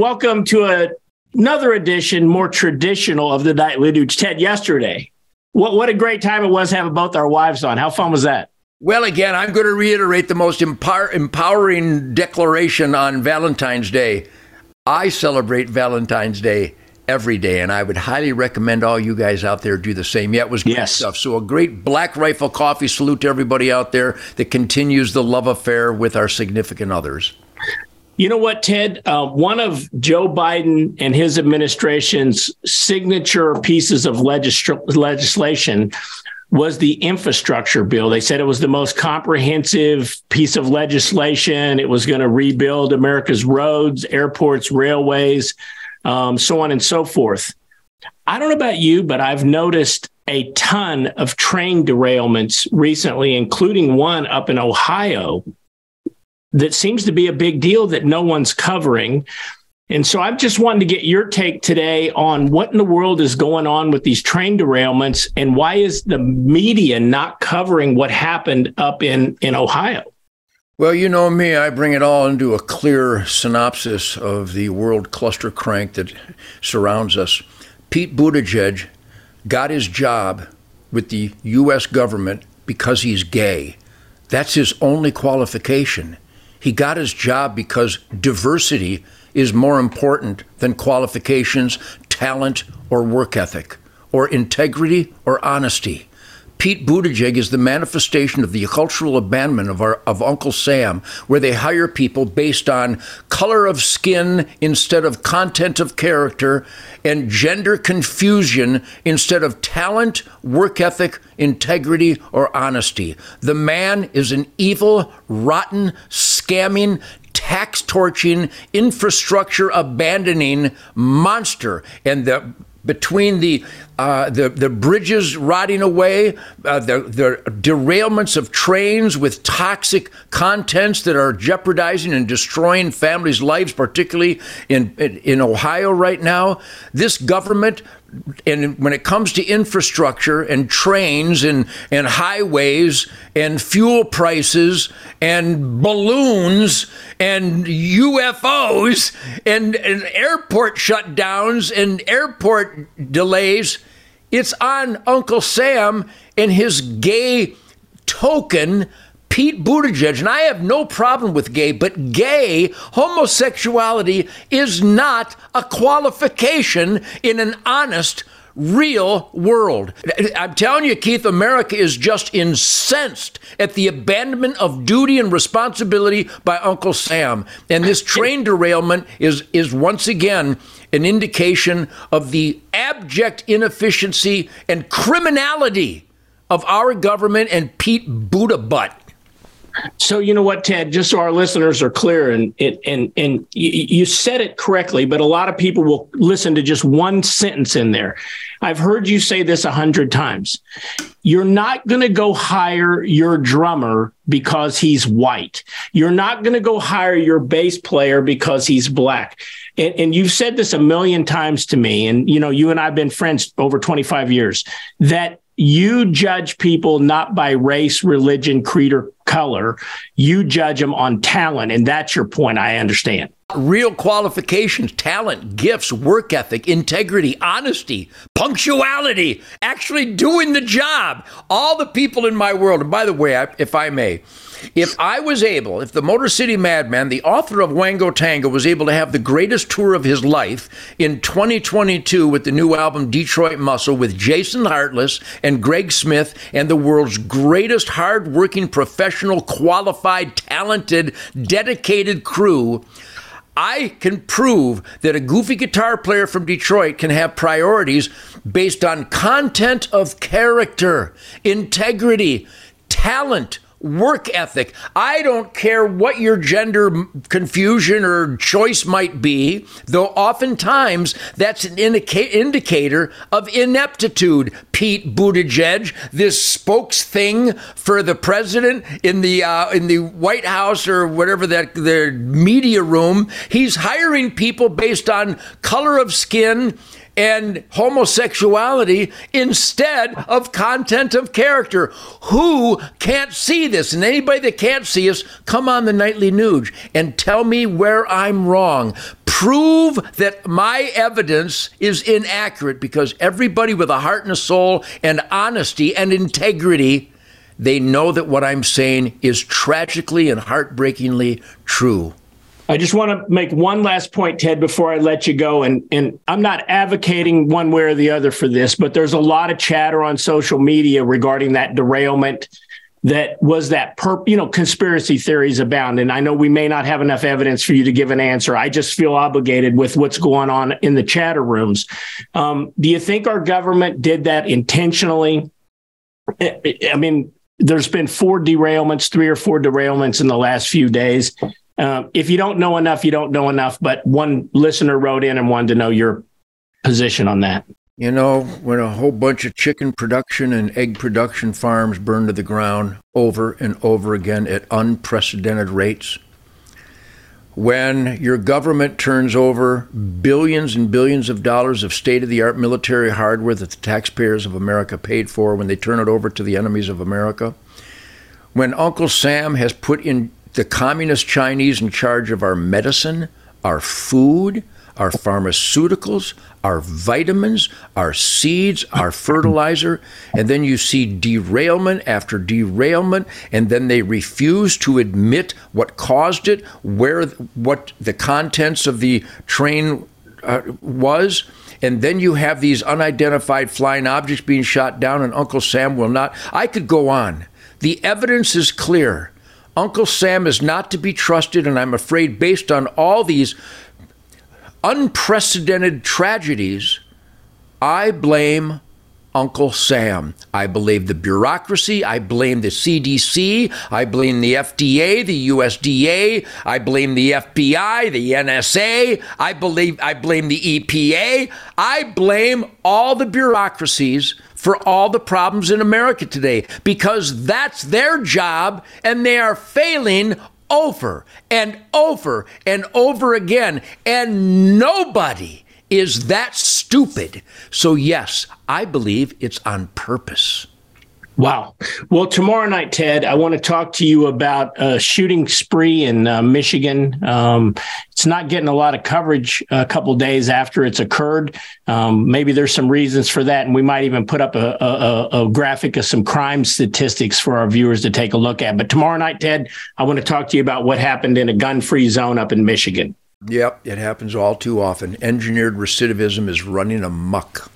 welcome to a, another edition, more traditional of the Nightly Nuge. Ted, yesterday, what, what a great time it was having both our wives on. How fun was that? Well, again, I'm going to reiterate the most empower- empowering declaration on Valentine's Day. I celebrate Valentine's Day every day, and I would highly recommend all you guys out there do the same. Yeah, it was great Yes. stuff. So, a great Black Rifle Coffee salute to everybody out there that continues the love affair with our significant others. You know what, Ted? Uh, one of Joe Biden and his administration's signature pieces of legisl- legislation was the infrastructure bill. They said it was the most comprehensive piece of legislation. It was going to rebuild America's roads, airports, railways, um, so on and so forth. I don't know about you, but I've noticed a ton of train derailments recently, including one up in Ohio that seems to be a big deal that no one's covering. And so I'm just wanting to get your take today on what in the world is going on with these train derailments and why is the media not covering what happened up in, in Ohio? Well, you know me, I bring it all into a clear synopsis of the world cluster crank that surrounds us. Pete Buttigieg got his job with the U.S. government because he's gay. That's his only qualification. He got his job because diversity is more important than qualifications, talent, or work ethic, or integrity or honesty. Pete Buttigieg is the manifestation of the cultural abandonment of our of Uncle Sam, where they hire people based on color of skin instead of content of character, and gender confusion instead of talent, work ethic, integrity, or honesty. The man is an evil, rotten, scamming, tax torching, infrastructure abandoning monster, and the between the uh, the the bridges rotting away, uh, the the derailments of trains with toxic contents that are jeopardizing and destroying families' lives, particularly in in, in Ohio right now. This government. And when it comes to infrastructure and trains and, and highways and fuel prices and balloons and UFOs and, and airport shutdowns and airport delays, it's on Uncle Sam and his gay token, Pete Buttigieg. And I have no problem with gay, but gay homosexuality is not a qualification in an honest, real world. I'm telling you, Keith, America is just incensed at the abandonment of duty and responsibility by Uncle Sam. And this train derailment is, is once again an indication of the abject inefficiency and criminality of our government and Pete Buddha butt. So you know what, Ted? Just so our listeners are clear, and and and, you said it correctly, but a lot of people will listen to just one sentence in there. I've heard you say this a hundred times. You're not going to go hire your drummer because he's white. You're not going to go hire your bass player because he's black. And, and you've said this a million times to me, and you know, you and I've been friends over 25 years. That you judge people not by race, religion, creed, or color. You judge them on talent. And that's your point. I understand. Real qualifications, talent, gifts, work ethic, integrity, honesty, punctuality, actually doing the job. All the people in my world, and by the way, if I may, if I was able, if the Motor City Madman, the author of Wango Tango, was able to have the greatest tour of his life in 2022 with the new album Detroit Muscle with Jason Hartless and Greg Smith and the world's greatest hard-working, professional, qualified, talented, dedicated crew, I can prove that a goofy guitar player from Detroit can have priorities based on content of character, integrity, talent, work ethic. I don't care what your gender confusion or choice might be, though oftentimes that's an indica- indicator of ineptitude. Pete Buttigieg, this spokes thing for the president in the uh, in the White House or whatever that the media room, he's hiring people based on color of skin and homosexuality instead of content of character. Who can't see this? And anybody that can't see us, come on the nightly nuge and tell me where I'm wrong. prove that my evidence is inaccurate because everybody with a heart and a soul and honesty and integrity, they know that what I'm saying is tragically and heartbreakingly true. I just want to make one last point, Ted, before I let you go. And, and I'm not advocating one way or the other for this, but there's a lot of chatter on social media regarding that derailment that was that perp, you know, conspiracy theories abound. And I know we may not have enough evidence for you to give an answer. I just feel obligated with what's going on in the chatter rooms. Um, do you think our government did that intentionally? I mean, there's been four derailments, three or four derailments in the last few days. Uh, if you don't know enough, you don't know enough. But one listener wrote in and wanted to know your position on that. You know, when a whole bunch of chicken production and egg production farms burn to the ground over and over again at unprecedented rates, when your government turns over billions and billions of dollars of state of the art military hardware that the taxpayers of America paid for, when they turn it over to the enemies of America, when Uncle Sam has put in the communist Chinese in charge of our medicine, our food, our pharmaceuticals, our vitamins, our seeds, our fertilizer, and then you see derailment after derailment, and then they refuse to admit what caused it, where what the contents of the train uh, was. And then you have these unidentified flying objects being shot down, and Uncle Sam will not. I could go on. The evidence is clear. Uncle Sam is not to be trusted, and I'm afraid, based on all these unprecedented tragedies, I blame Uncle Sam. I blame the bureaucracy. I blame the CDC. I blame the FDA, the USDA. I blame the FBI, the NSA. I believe I blame the EPA. I blame all the bureaucracies for all the problems in America today because that's their job and they are failing over and over and over again. And nobody is that stupid. So, yes, I believe it's on purpose. Wow. Well, tomorrow night, Ted, I want to talk to you about a shooting spree in uh, Michigan. Um, it's not getting a lot of coverage a couple days after it's occurred. Um, maybe there's some reasons for that, and we might even put up a, a, a, graphic of some crime statistics for our viewers to take a look at. But tomorrow night, Ted, I want to talk to you about what happened in a gun-free zone up in Michigan. Yep, it happens all too often. Engineered recidivism is running amok.